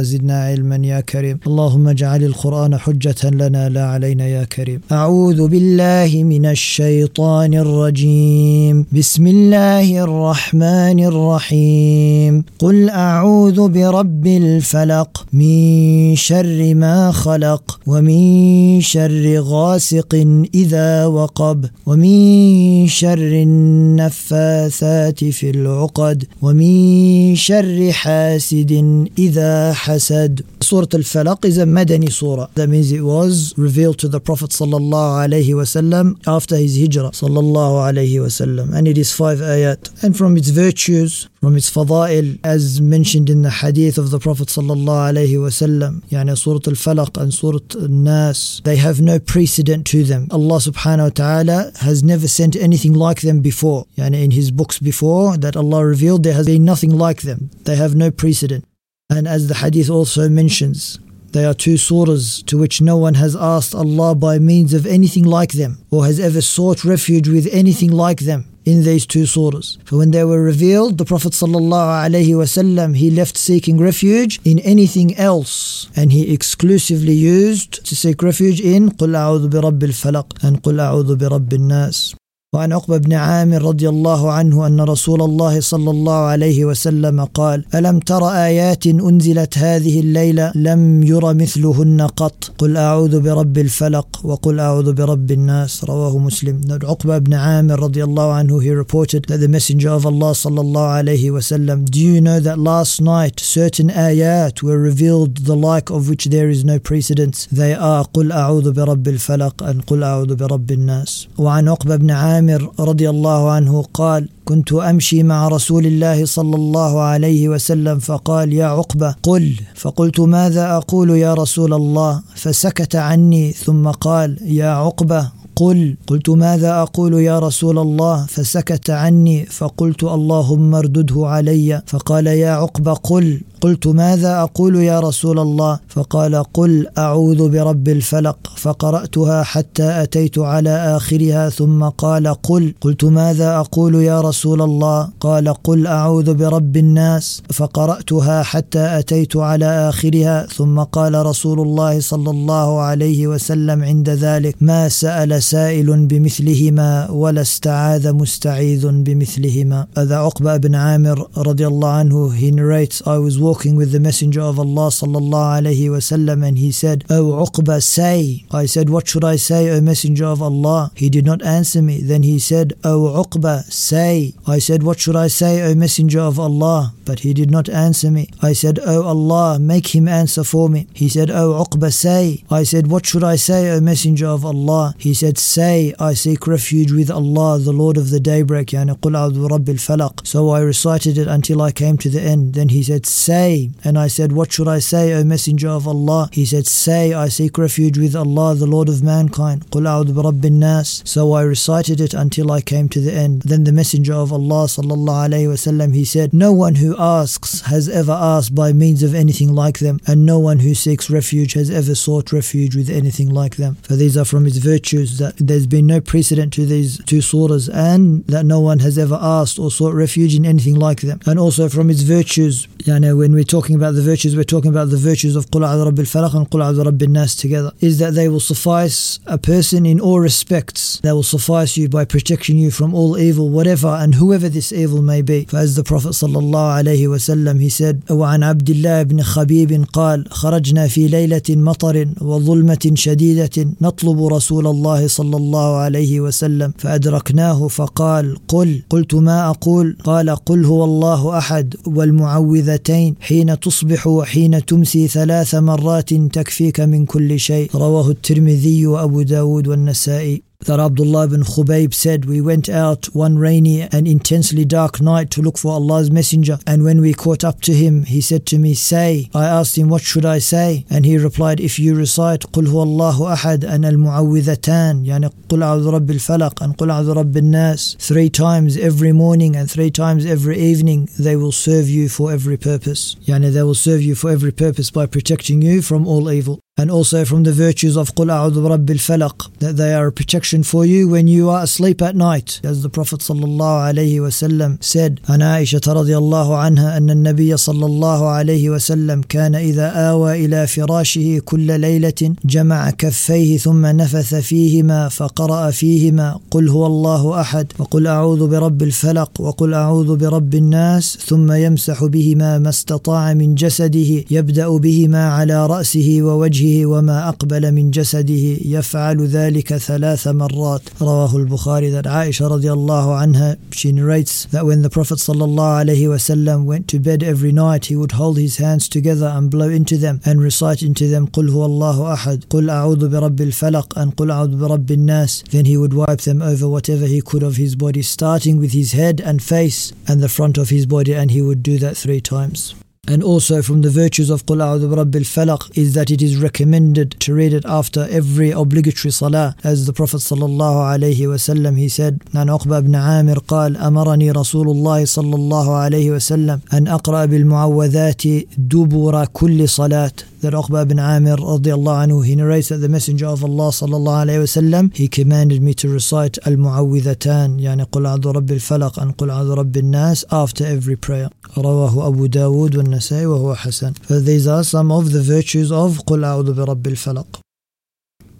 وزدنا علما يا كريم. اللهم اجعل القرآن حجة لنا لا علينا يا كريم. أعوذ بالله من الشيطان الرجيم. بسم الله الرحمن الرحيم. قل أعوذ برب الفلق. من شر ما خلق. ومن شر غاسق إذا وقب. ومن شر النفاثات في العقد. ومن شر حاسد إذا حسد. Surah Al-Falaq is a Madani surah. That means it was revealed to the Prophet sallallahu alaihi wasallam after his hijrah sallallahu wasallam. And it is five ayat. And from its virtues, from its fada'il, as mentioned in the hadith of the Prophet sallallahu alaihi wasallam, yani Surah Al-Falaq and Al-Nas, they have no precedent to them. Allah subhanahu wa ta'ala has never sent anything like them before. Yani in his books before that Allah revealed, there has been nothing like them. They have no precedent. And as the hadith also mentions, they are two surahs to which no one has asked Allah by means of anything like them or has ever sought refuge with anything like them in these two surahs. For when they were revealed, the Prophet ﷺ, he left seeking refuge in anything else and he exclusively used to seek refuge in قُلْ أَعُوذُ بِرَبِّ الْفَلَقِ and قُلْ أَعُوذُ بِرَبِّ النَّاسِ وعن عقبة بن عامر رضي الله عنه أن رسول الله صلى الله عليه وسلم قال ألم تر آيات أنزلت هذه الليلة لم ير مثلهن قط؟ قل أعوذ برب الفلق وقل أعوذ برب الناس. رواه مسلم. عقبة بن عامر رضي الله عنه he reported that the messenger of Allah صلى الله عليه وسلم do you know that last night certain ayat were revealed the like of which there is no precedence? They are قل أعوذ برب الفلق and قل أعوذ برب الناس. وعن عقبة بن عامر عامر رضي الله عنه قال كنت أمشي مع رسول الله صلى الله عليه وسلم فقال يا عقبة قل. فقلت ماذا أقول يا رسول الله؟ فسكت عني ثم قال يا عقبة قل قلت ماذا أقول يا رسول الله؟ فسكت عني فقلت اللهم اردده علي. فقال يا عقبه قل. قلت ماذا أقول يا رسول الله؟ فقال قل أعوذ برب الفلق. فقرأتها حتى أتيت على آخرها ثم قال قل. قلت ماذا أقول يا رسول الله؟ قال قل أعوذ برب الناس. فقرأتها حتى أتيت على آخرها ثم قال رسول الله صلى الله عليه وسلم عند ذلك ما سأل سائل بمثلهما ولا استعاذ مستعيذ بمثلهما هذا عقبه بن عامر رضي الله عنه he narrates I was walking with the messenger of Allah sallallahu alayhi wasallam and he said O Uqba say I said what should I say O messenger of Allah he did not answer me then he said O Uqba say I said what should I say O messenger of Allah but he did not answer me I said O Allah make him answer for me he said O Uqba say I said what should I say O messenger of Allah he said say I seek refuge with Allah the Lord of the daybreak yani قل أعوذ برب الفلق so I recited it until I came to the end then he said say and I said what should I say O messenger of Allah he said say I seek refuge with Allah the Lord of mankind قل أعوذ برب الناس so I recited it until I came to the end then the messenger of Allah sallallahu alayhi wasallam he said no one who asks has ever asked by means of anything like them and no one who seeks refuge has ever sought refuge with anything like them for these are from its virtues that there's been no precedent to these two surahs, and that no one has ever asked or sought refuge in anything like them. And also from its virtues, you know, when we're talking about the virtues, we're talking about the virtues of Qul A'udhu Rabbil Falaq and Qul A'udhu Rabbil Nas together, is that they will suffice a person in all respects. They will suffice you by protecting you from all evil, whatever and whoever this evil may be. For as the Prophet sallallahu alaihi wasallam he said, وعن عبد الله بن خبيب قال خرجنا في ليلة مطر وظلمة شديدة نطلب رسول الله صلى الله عليه وسلم فأدركناه فقال قل. قلت ما أقول؟ قال قل هو الله أحد والمعوذتين حين تصبح وحين تمسي ثلاث مرات تكفيك من كل شيء. رواه الترمذي وأبو داود والنسائي. That Abdullah ibn Khubayb said, We went out one rainy and intensely dark night to look for Allah's Messenger. And when we caught up to him, he said to me, Say. I asked him, What should I say? And he replied, If you recite Qul huwallahu ahad and al muawwidhatan, yani Qul a'udhu rabbil falaq and Qul a'udhu rabbil nas, three times every morning and three times every evening, they will serve you for every purpose. Yani they will serve you for every purpose by protecting you from all evil and also from the virtues of قُلْ أَعُوذُ بِرَبِّ الْفَلَقِ that they are a protection for you when you are asleep at night. As the Prophet وسلم said عن عائشة رضي الله عنها أن النبي صلى الله عليه وسلم كان إذا آوى إلى فراشه كل ليلة جمع كفيه ثم نفث فيهما فقرأ فيهما قل هو الله أحد وقل أعوذ برب الفلق وقل أعوذ برب الناس ثم يمسح بهما ما استطاع من جسده يبدأ بهما على رأسه ووجهه وما أقبل من جسده يفعل ذلك ثلاث مرات رواه البخاري that Aisha radiallahu anha she narrates that when the Prophet sallallahu alayhi wasallam went to bed every night he would hold his hands together and blow into them and recite into them قل هو الله أحد قل أعوذ برب الفلق and قل أعوذ برب الناس then he would wipe them over whatever he could of his body starting with his head and face and the front of his body and he would do that three times and also from the virtues of قُلْ أَعُوذُ بِرَبِّ الْفَلَقِ is that it is recommended to read it after every obligatory salah. As the Prophet صلى الله عليه وسلم he said, عن عقبة بن عامر قال أمرني رسول الله صلى الله عليه وسلم أن أقرأ بالمعوذات دبر كل صلاة that Uqba bin Amir radiallahu anhu, he narrates that the Messenger of Allah sallallahu alayhi wasallam, he commanded me to recite al-mu'awwidhatan, yani قل أعوذ رب الفلق and قل أعوذ رب الناس after every prayer. رواه أبو داود والنسائي وهو حسن. So these are some of the virtues of قل أعوذ برب الفلق.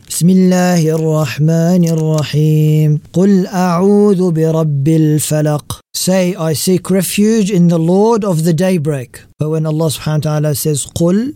بسم الله الرحمن الرحيم قل أعوذ برب الفلق Say, I seek refuge in the Lord of the daybreak. But when Allah subhanahu wa ta'ala says قل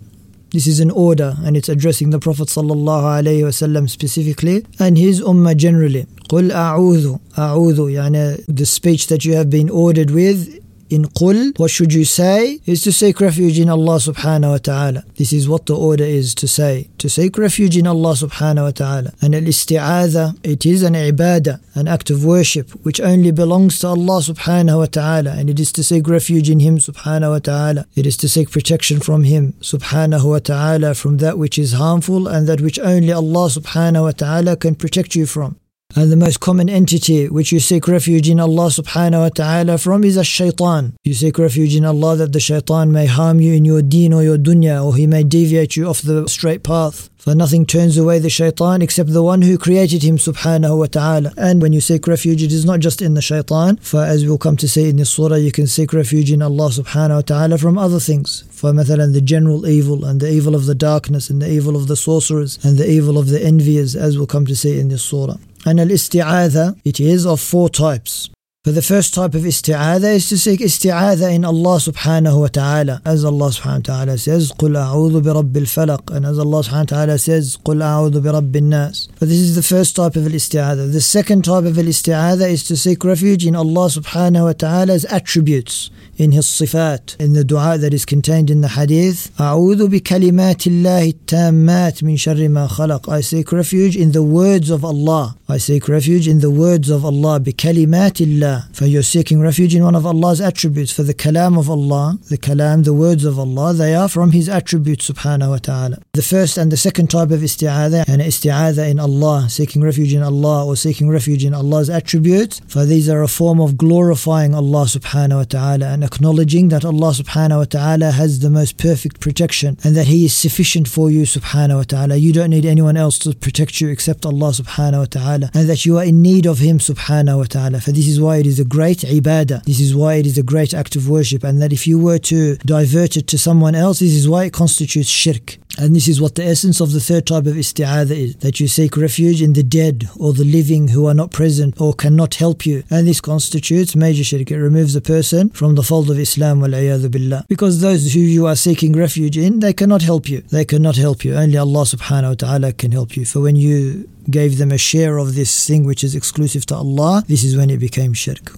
This is an order and it's addressing the Prophet ﷺ specifically and his ummah generally. قل أعوذ أعوذ يعني the speech that you have been ordered with in qul, what should you say? Is to seek refuge in Allah subhanahu wa ta'ala. This is what the order is to say. To seek refuge in Allah subhanahu wa ta'ala. And al-isti'adha, it is an ibadah, an act of worship, which only belongs to Allah subhanahu wa ta'ala. And it is to seek refuge in Him subhanahu wa ta'ala. It is to seek protection from Him subhanahu wa ta'ala from that which is harmful and that which only Allah subhanahu wa ta'ala can protect you from. And the most common entity which you seek refuge in Allah subhanahu wa ta'ala from is a shaitan. You seek refuge in Allah that the shaitan may harm you in your deen or your dunya or he may deviate you off the straight path. For nothing turns away the shaitan except the one who created him subhanahu wa ta'ala. And when you seek refuge, it is not just in the shaitan. For as we'll come to see in this surah, you can seek refuge in Allah subhanahu wa ta'ala from other things. For مثلا the general evil and the evil of the darkness and the evil of the sorcerers and the evil of the enviers as we'll come to see in this surah. And al-isti'adha, it is of four types. For the first type of isti'adha is to seek isti'adha in Allah subhanahu wa ta'ala. As Allah subhanahu wa ta'ala says, قُلْ أَعُوذُ بِرَبِّ الْفَلَقِ And as Allah subhanahu wa ta'ala says, قُلْ أَعُوذُ بِرَبِّ النَّاسِ But this is the first type of isti'adha. The second type of isti'adha is to seek refuge in Allah subhanahu wa ta'ala's attributes in his sifat, in the dua that is contained in the hadith. أعوذ بكلمات الله التامات من شر ما خلق. I seek refuge in the words of Allah. I seek refuge in the words of Allah. بكلمات الله. for you're seeking refuge in one of Allah's attributes. For the kalam of Allah, the kalam, the words of Allah, they are from His attributes subhanahu wa ta'ala. The first and the second type of isti'adha, and isti'adha in Allah, seeking refuge in Allah or seeking refuge in Allah's attributes. For these are a form of glorifying Allah subhanahu wa ta'ala and acknowledging that Allah subhanahu wa ta'ala has the most perfect protection and that He is sufficient for you subhanahu wa ta'ala. You don't need anyone else to protect you except Allah subhanahu wa ta'ala and that you are in need of Him subhanahu wa ta'ala. For this is why it is a great ibadah. This is why it is a great act of worship and that if you were to divert it to someone else, this is why it constitutes shirk. And this is what the essence of the third type of isti'adha is that you seek refuge in the dead or the living who are not present or cannot help you. And this constitutes major shirk. It removes a person from the fold of Islam billah. Because those who you are seeking refuge in, they cannot help you. They cannot help you. Only Allah subhanahu wa ta'ala can help you. For when you gave them a share of this thing which is exclusive to Allah, this is when it became shirk.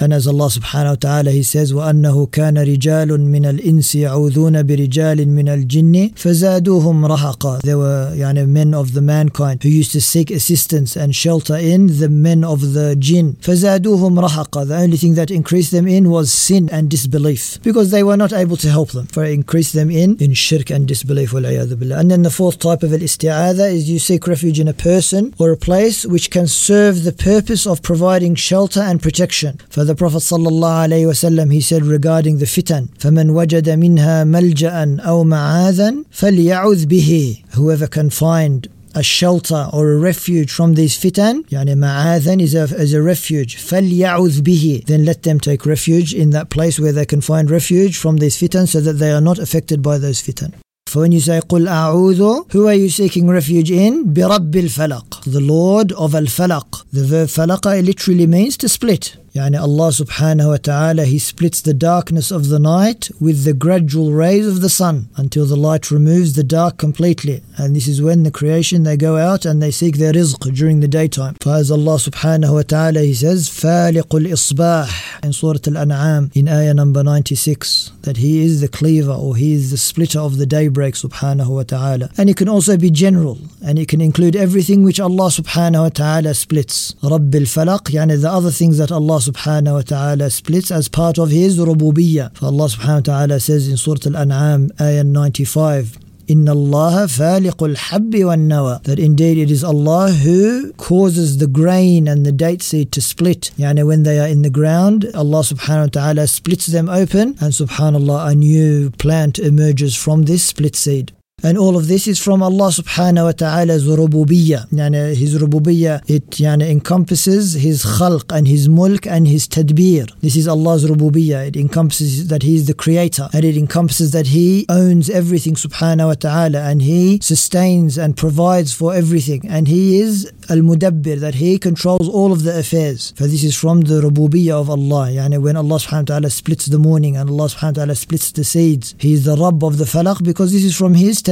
And as Allah subhanahu wa ta'ala, He says, وَأَنَّهُ كَانَ رِجَالٌ مِنَ الْإِنسِ يَعُوذُونَ بِرِجَالٍ مِنَ الْجِنِّ فَزَادُوهُم رَهَقًا There were يعني, men of the mankind who used to seek assistance and shelter in the men of the jinn. فَزَادُوهُم رَهَقًا The only thing that increased them in was sin and disbelief because they were not able to help them. For it increased them in in shirk and disbelief. And then the fourth type of al-isti'adha is you seek refuge in a person or a place which can serve the purpose of providing shelter and protection. For the Prophet ﷺ, he said regarding the fitan, فَمَنْ وَجَدَ مِنْهَا مَلْجَأً أَوْ مَعَاذًا فَلْيَعُذْ بِهِ Whoever can find a shelter or a refuge from these fitan يعني معاذا is a, is a refuge فليعوذ به then let them take refuge in that place where they can find refuge from these fitan so that they are not affected by those fitan for when you say قل أعوذ who are you seeking refuge in برب الفلق the Lord of al-falaq the verb falaqa literally means to split Yani Allah subhanahu wa ta'ala, He splits the darkness of the night with the gradual rays of the sun until the light removes the dark completely. And this is when the creation they go out and they seek their rizq during the daytime. For as Allah subhanahu wa ta'ala, He says, فَالِقُ الْإِصْبَاح in Surah Al-An'am in ayah number 96 that He is the cleaver or He is the splitter of the daybreak subhanahu wa ta'ala. And it can also be general and it can include everything which Allah subhanahu wa ta'ala splits. رَبِّ الْفَلَقِ yani the other things that Allah subhanahu wa ta'ala splits as part of His rububiyyah. For Allah subhanahu wa ta'ala says in Surah Al-An'am, ayah 95, إن الله فالق الحب والنوى that indeed it is Allah who causes the grain and the date seed to split يعني when they are in the ground Allah subhanahu wa ta'ala splits them open and subhanallah a new plant emerges from this split seed and all of this is from Allah subhanahu wa ta'ala's rububiyyah. Yani his rububiyyah, it yani encompasses his khalq and his mulk and his tadbir. This is Allah's rububiyyah. It encompasses that he is the creator and it encompasses that he owns everything subhanahu wa ta'ala and he sustains and provides for everything. And he is al-mudabbir, that he controls all of the affairs. For this is from the rububiyyah of Allah. Yani when Allah subhanahu wa ta'ala splits the morning and Allah subhanahu wa ta'ala splits the seeds, he is the Rabb of the falaq because this is from his tadbir,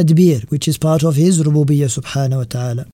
which is part of his rububiyyah subhanahu wa ta'ala.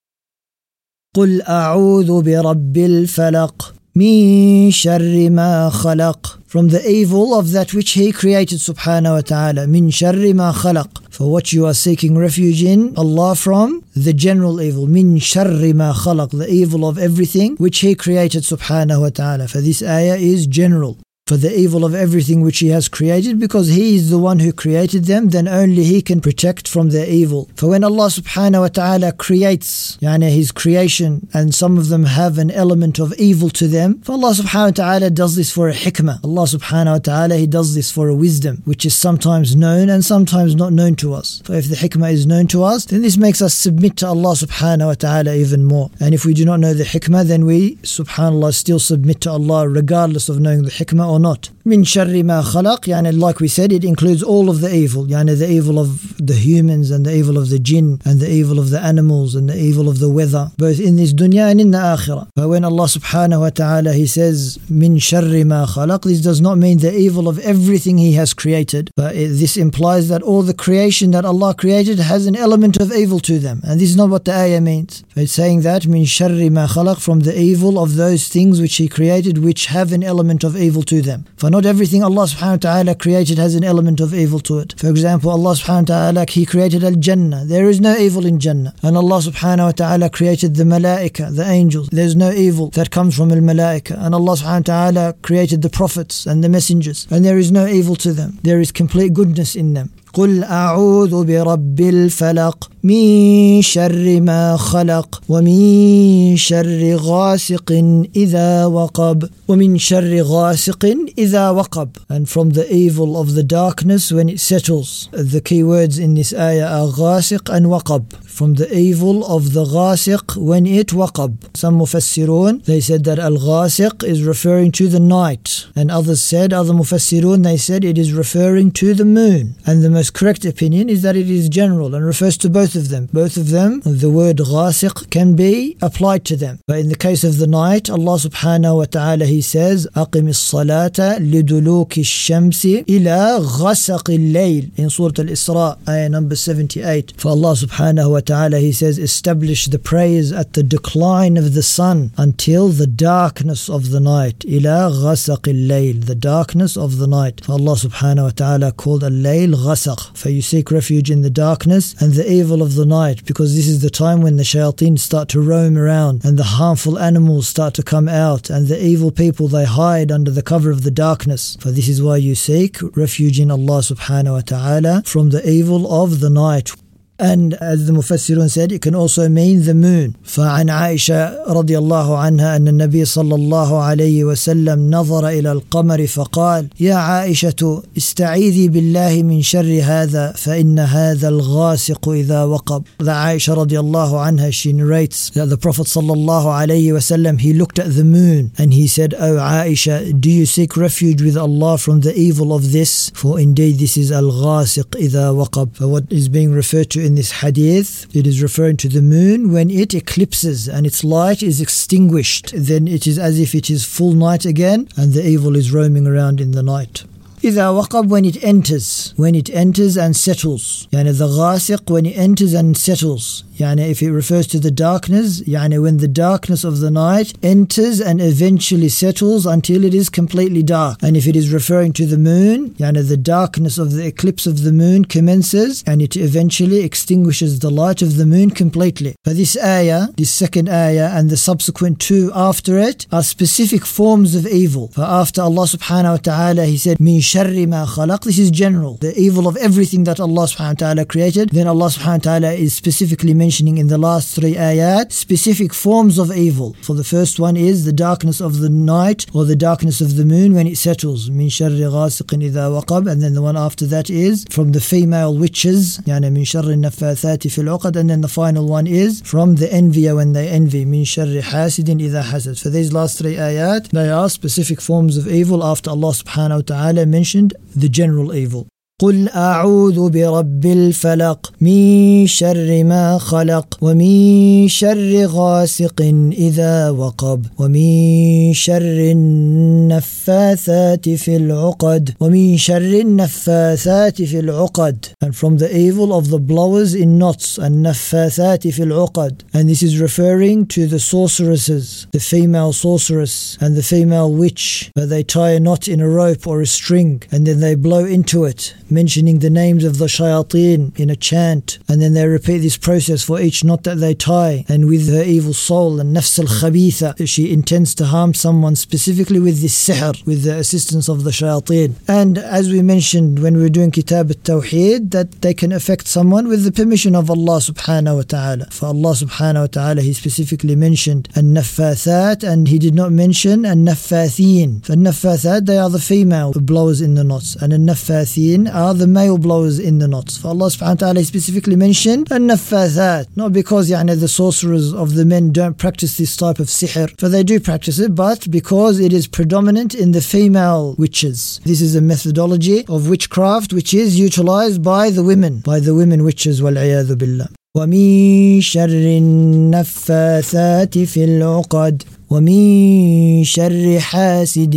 قل أعوذ برب الفلق من شر ما خلق from the evil of that which he created subhanahu wa ta'ala min sharri ma khalaq for what you are seeking refuge in Allah from the general evil min sharri ma khalaq the evil of everything which he created subhanahu wa ta'ala for this ayah is general for the evil of everything which he has created because he is the one who created them then only he can protect from their evil. For when Allah subhanahu wa ta'ala creates yani his creation and some of them have an element of evil to them for Allah subhanahu wa ta'ala does this for a hikmah. Allah subhanahu wa ta'ala he does this for a wisdom which is sometimes known and sometimes not known to us. For if the hikmah is known to us then this makes us submit to Allah subhanahu wa ta'ala even more. And if we do not know the hikmah then we subhanallah still submit to Allah regardless of knowing the hikmah or not. Min sharri ma khalaq, like we said, it includes all of the evil, yani the evil of the humans and the evil of the jinn and the evil of the animals and the evil of the weather, both in this dunya and in the akhirah. But when Allah subhanahu wa ta'ala, He says, min sharri ma khalaq, this does not mean the evil of everything He has created, but it, this implies that all the creation that Allah created has an element of evil to them. And this is not what the ayah means. It's saying that min sharri ma khalaq, from the evil of those things which He created which have an element of evil to them. For not everything Allah subhanahu wa ta'ala created has an element of evil to it. For example, Allah subhanahu wa ta'ala, He created Al Jannah. There is no evil in Jannah. And Allah subhanahu wa ta'ala created the Malaika, the angels. There's no evil that comes from Al Malaika. And Allah subhanahu wa ta'ala created the prophets and the messengers. And there is no evil to them. There is complete goodness in them. قل أعوذ برب الفلق من شر ما خلق ومن شر غاسق إذا وقب ومن شر غاسق إذا وقب and from the evil of the darkness when it settles the key words in this ayah are غاسق and وقب from the evil of the غاسق when it وقب some mufassirun they said that al-غاسق is referring to the night and others said other mufassirun they said it is referring to the moon and the most correct opinion is that it is general and refers to both of them both of them the word غاسق can be applied to them but in the case of the night Allah subhanahu wa ta'ala he says أقم الصلاة لدلوك الشمس إلى غسق الليل in Surah Al-Isra ayah number 78 for Allah subhanahu wa ta'ala, he says, Establish the praise at the decline of the sun until the darkness of the night. Ila ghasaqil layl, the darkness of the night. For Allah subhanahu wa ta'ala called al layl ghasaq. For you seek refuge in the darkness and the evil of the night, because this is the time when the shayateen start to roam around and the harmful animals start to come out and the evil people they hide under the cover of the darkness. For this is why you seek refuge in Allah subhanahu wa ta'ala from the evil of the night. And as the Mufassirun said, it can also mean the moon. فعن عائشة رضي الله عنها أن النبي صلى الله عليه وسلم نظر إلى القمر فقال يا عائشة استعيذي بالله من شر هذا فإن هذا الغاسق إذا وقب. The Aisha رضي الله عنها she narrates that the Prophet صلى الله عليه وسلم he looked at the moon and he said, Oh Aisha, do you seek refuge with Allah from the evil of this? For indeed this is al-ghasiq إذا وقب. For what is being referred to in this hadith, it is referring to the moon, when it eclipses and its light is extinguished, then it is as if it is full night again and the evil is roaming around in the night. إذا waqab when it enters when it enters and settles. يعني the غاسق when it enters and settles. Yani if it refers to the darkness, yani when the darkness of the night enters and eventually settles until it is completely dark. And if it is referring to the moon, yani the darkness of the eclipse of the moon commences and it eventually extinguishes the light of the moon completely. But this ayah, this second ayah and the subsequent two after it are specific forms of evil. For after Allah subhanahu wa ta'ala he said, Min sharri ma khalaq, this is general, the evil of everything that Allah subhanahu wa ta'ala created, then Allah subhanahu wa ta'ala is specifically mentioned mentioning in the last three ayat specific forms of evil. For the first one is the darkness of the night or the darkness of the moon when it settles. Min sharri ghasiqin idha. And then the one after that is from the female witches. Yani min sharri naffathati fil uqad. And then the final one is from the envier when they envy. Min sharri hasidin idha hasad. For these last three ayat, they are specific forms of evil after Allah subhanahu wa ta'ala mentioned the general evil. قل أعوذ برب الفلق من شر ما خلق ومن شر غاسق إذا وقب ومن شر النفاثات في العقد ومن شر النفاثات في العقد and from the evil of the blowers in knots and نفاثات في العقد and this is referring to the sorceresses the female sorceress and the female witch where they tie a knot in a rope or a string and then they blow into it mentioning the names of the shayateen in a chant, and then they repeat this process for each knot that they tie. And with her evil soul and nafs al khabitha, she intends to harm someone specifically with this sihr, with the assistance of the shayateen. And as we mentioned when we were doing Kitab al Tawheed, that they can affect someone with the permission of Allah subhanahu wa ta'ala. For Allah subhanahu wa ta'ala, He specifically mentioned an naffathat, and He did not mention an naffathin. For naffathat, they are the female blowers in the knots, and an naffathin are the male blowers in the knots. For Allah subhanahu wa ta'ala specifically mentioned an-naffathat, not because يعني, the sorcerers of the men don't practice this type of sihr, for they do practice it, but because it is predominant in the female witches. This is a methodology of witchcraft which is utilized by the women, by the women witches, وَالْعِيَاذُ بِاللَّهِ ومن شر النفاثات في العقد ومن شر حاسد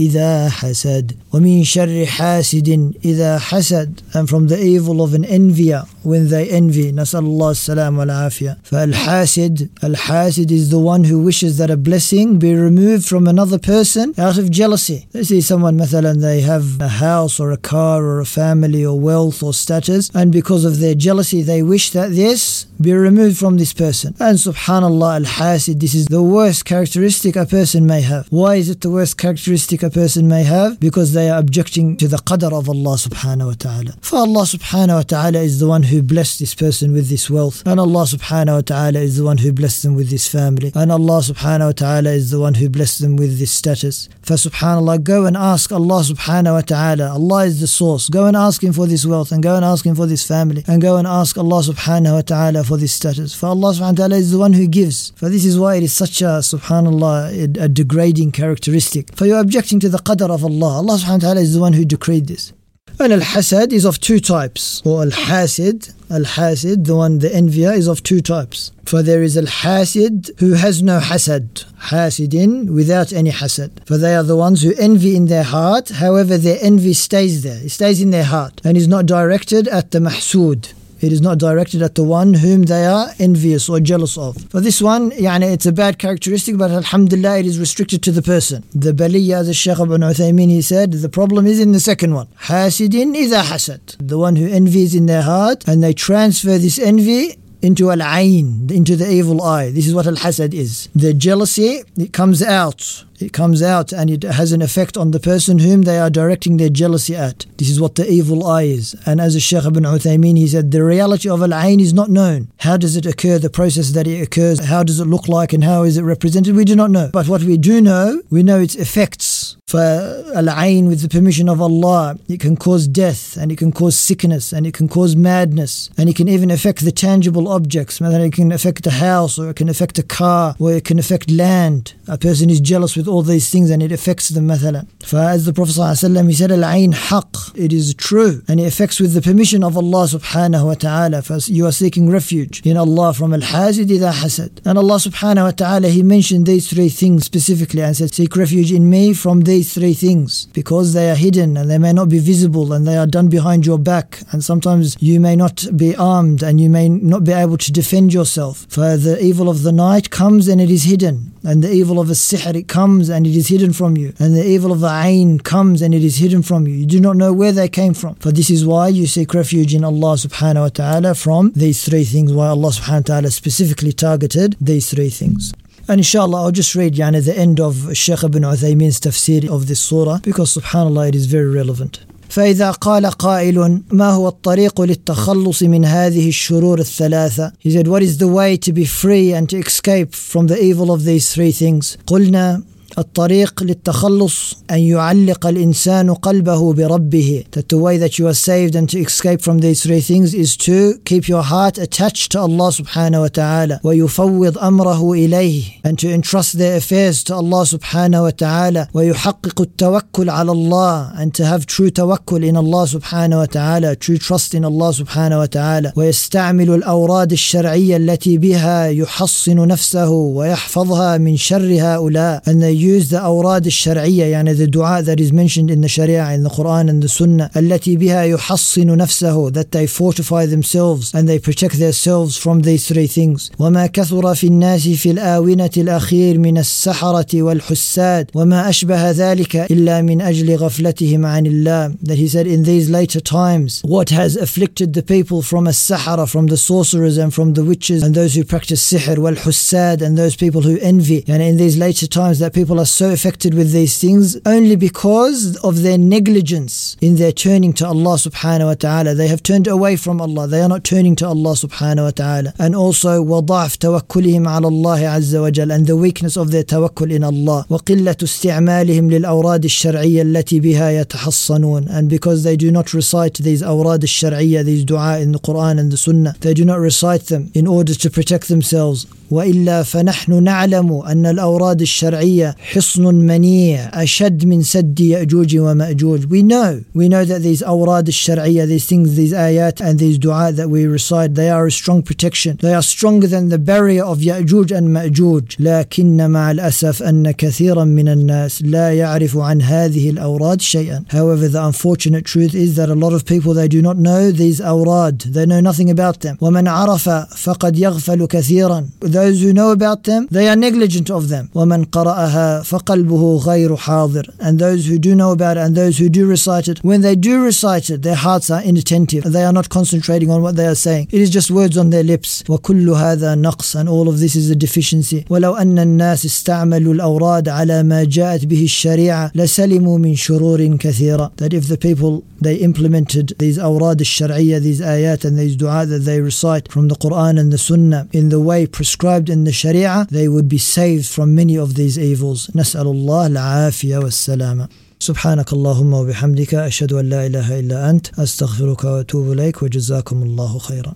إذا حسد ومن شر حاسد إذا حسد and from the evil of an envier when they envy نسأل الله السلام والعافية فالحاسد الحاسد is the one who wishes that a blessing be removed from another person out of jealousy let's see someone مثلا they have a house or a car or a family or wealth or status and because of their jealousy they wish that this be removed from this person and subhanallah al-hasid this is the worst characteristic a person may have why is it the worst characteristic a person may have because they are objecting to the qadr of Allah subhanahu wa ta'ala. For Allah subhanahu wa ta'ala is the one who blessed this person with this wealth. And Allah subhanahu wa ta'ala is the one who blessed them with this family. And Allah subhanahu wa ta'ala is the one who blessed them with this status. For subhanallah, go and ask Allah subhanahu wa ta'ala. Allah is the source. Go and ask Him for this wealth and go and ask Him for this family. And go and ask Allah subhanahu wa ta'ala for this status. For Allah subhanahu wa ta'ala is the one who gives. For this is why it is such a subhanallah, a degrading characteristic. For you're objecting to the qadr of Allah. Allah subhanahu wa ta'ala is the one who decreed this. And al-hasad is of two types. Or al-hasid, al-hasid, the one, the envier, is of two types. For there is al-hasid who has no hasad, hasidin without any hasad. For they are the ones who envy in their heart, however their envy stays there. It stays in their heart and is not directed at the mahsud It is not directed at the one whom they are envious or jealous of. For this one, يعني, it's a bad characteristic, but alhamdulillah, it is restricted to the person. The baliya, as the Shaykh ibn Uthaymeen, he said, the problem is in the second one. Hasidin إذا hasad. The one who envies in their heart, and they transfer this envy into al ayn, into the evil eye. This is what al hasad is. The jealousy, it comes out. it comes out and it has an effect on the person whom they are directing their jealousy at. This is what the evil eye is. And as a Shaykh ibn Uthaymeen, he said, the reality of al ayn is not known. How does it occur, the process that it occurs, how does it look like, and how is it represented? We do not know. But what we do know, we know its effects for al-ain with the permission of Allah, it can cause death and it can cause sickness and it can cause madness and it can even affect the tangible objects. It can affect a house or it can affect a car or it can affect land. A person is jealous with all these things and it affects them مثلا فas the Prophet ﷺ he said العين حق it is true. And it affects with the permission of Allah subhanahu wa ta'ala. You are seeking refuge in Allah from al-hasid إذا حسد and Allah subhanahu wa ta'ala he mentioned these three things specifically and said seek refuge in me from these three things. Because they are hidden and they may not be visible and they are done behind your back. And sometimes you may not be armed and you may not be able to defend yourself. For the evil of the night comes and it is hidden. And the evil of a sihr it comes and it is hidden from you and the evil of the ain comes and it is hidden from you you do not know where they came from for this is why you seek refuge in Allah subhanahu wa ta'ala from these three things why Allah subhanahu wa ta'ala specifically targeted these three things and inshallah, I'll just read يعني, the end of Sheikh ibn Uthaymeen's tafsir of this surah because subhanallah, it is very relevant. فإذا قال قائل ما هو الطريق للتخلص من هذه الشرور الثلاثة He said what is the way to be free and to escape from the evil of these three things قلنا الطريق للتخلص أن يعلق الإنسان قلبه بربه that the way that you are saved and to escape from these three things is to keep your heart attached to Allah subhanahu wa ta'ala ويفوض أمره إليه and to entrust their affairs to Allah subhanahu wa ta'ala ويحقق التوكل على الله and to have true توكل in Allah subhanahu wa ta'ala true trust in Allah subhanahu wa ta'ala ويستعمل الأوراد الشرعية التي بها يحصن نفسه ويحفظها من شر هؤلاء and they use the awrad الشرعية يعني the dua that is mentioned in the Sharia in the Quran and the Sunnah التي بها يحصن نفسه that they fortify themselves and they protect themselves from these three things وما كثر في الناس في الآونة الأخير من السحرة والحساد وما أشبه ذلك إلا من أجل غفلتهم عن الله that he said in these later times what has afflicted the people from a sahara from the sorcerers and from the witches and those who practice sihr والحساد and those people who envy and in these later times that people are so affected with these things only because of their negligence in their turning to Allah subhanahu wa ta'ala. They have turned away from Allah. They are not turning to Allah subhanahu wa ta'ala. And also وضعف توكلهم على الله عز وجل and the weakness of their tawakkul in Allah. وقلة استعمالهم للأوراد الشرعية التي بها يتحصنون and because they do not recite these أوراد الشرعية these dua in the Quran and the Sunnah they do not recite them in order to protect themselves والا فنحن نعلم ان الاوراد الشرعيه حصن منيع اشد من سد ياجوج وماجوج. We know, we know that these awrad الشرعيه, these things, these ayat and these dua that we recite, they are a strong protection. They are stronger than the barrier of ياجوج and ماجوج. لكن مع الاسف ان كثيرا من الناس لا يعرف عن هذه الاوراد شيئا. However, the unfortunate truth is that a lot of people they do not know these awrad. They know nothing about them. ومن عرف فقد يغفل كثيرا those who know about them, they are negligent of them. وَمَنْ قَرَأَهَا فَقَلْبُهُ غَيْرُ حَاضِرٍ And those who do know about it and those who do recite it, when they do recite it, their hearts are inattentive. They are not concentrating on what they are saying. It is just words on their lips. وَكُلُّ هَذَا نَقْص And all of this is a deficiency. وَلَوْ أَنَّ النَّاسِ اسْتَعْمَلُوا الْأَوْرَادَ عَلَى مَا جَاءَتْ بِهِ الشَّرِيعَةِ لَسَلِمُوا مِنْ شُرُورٍ كَثِيرًا That if the people, they implemented these awrad al-shar'iyya, these ayat and these dua that they recite from the Quran and the Sunnah in the way prescribed prescribed in the Sharia, they would be saved from many of these evils. نسأل الله العافية والسلامة. سبحانك اللهم وبحمدك أشهد أن لا إله إلا أنت أستغفرك وأتوب إليك وجزاكم الله خيرا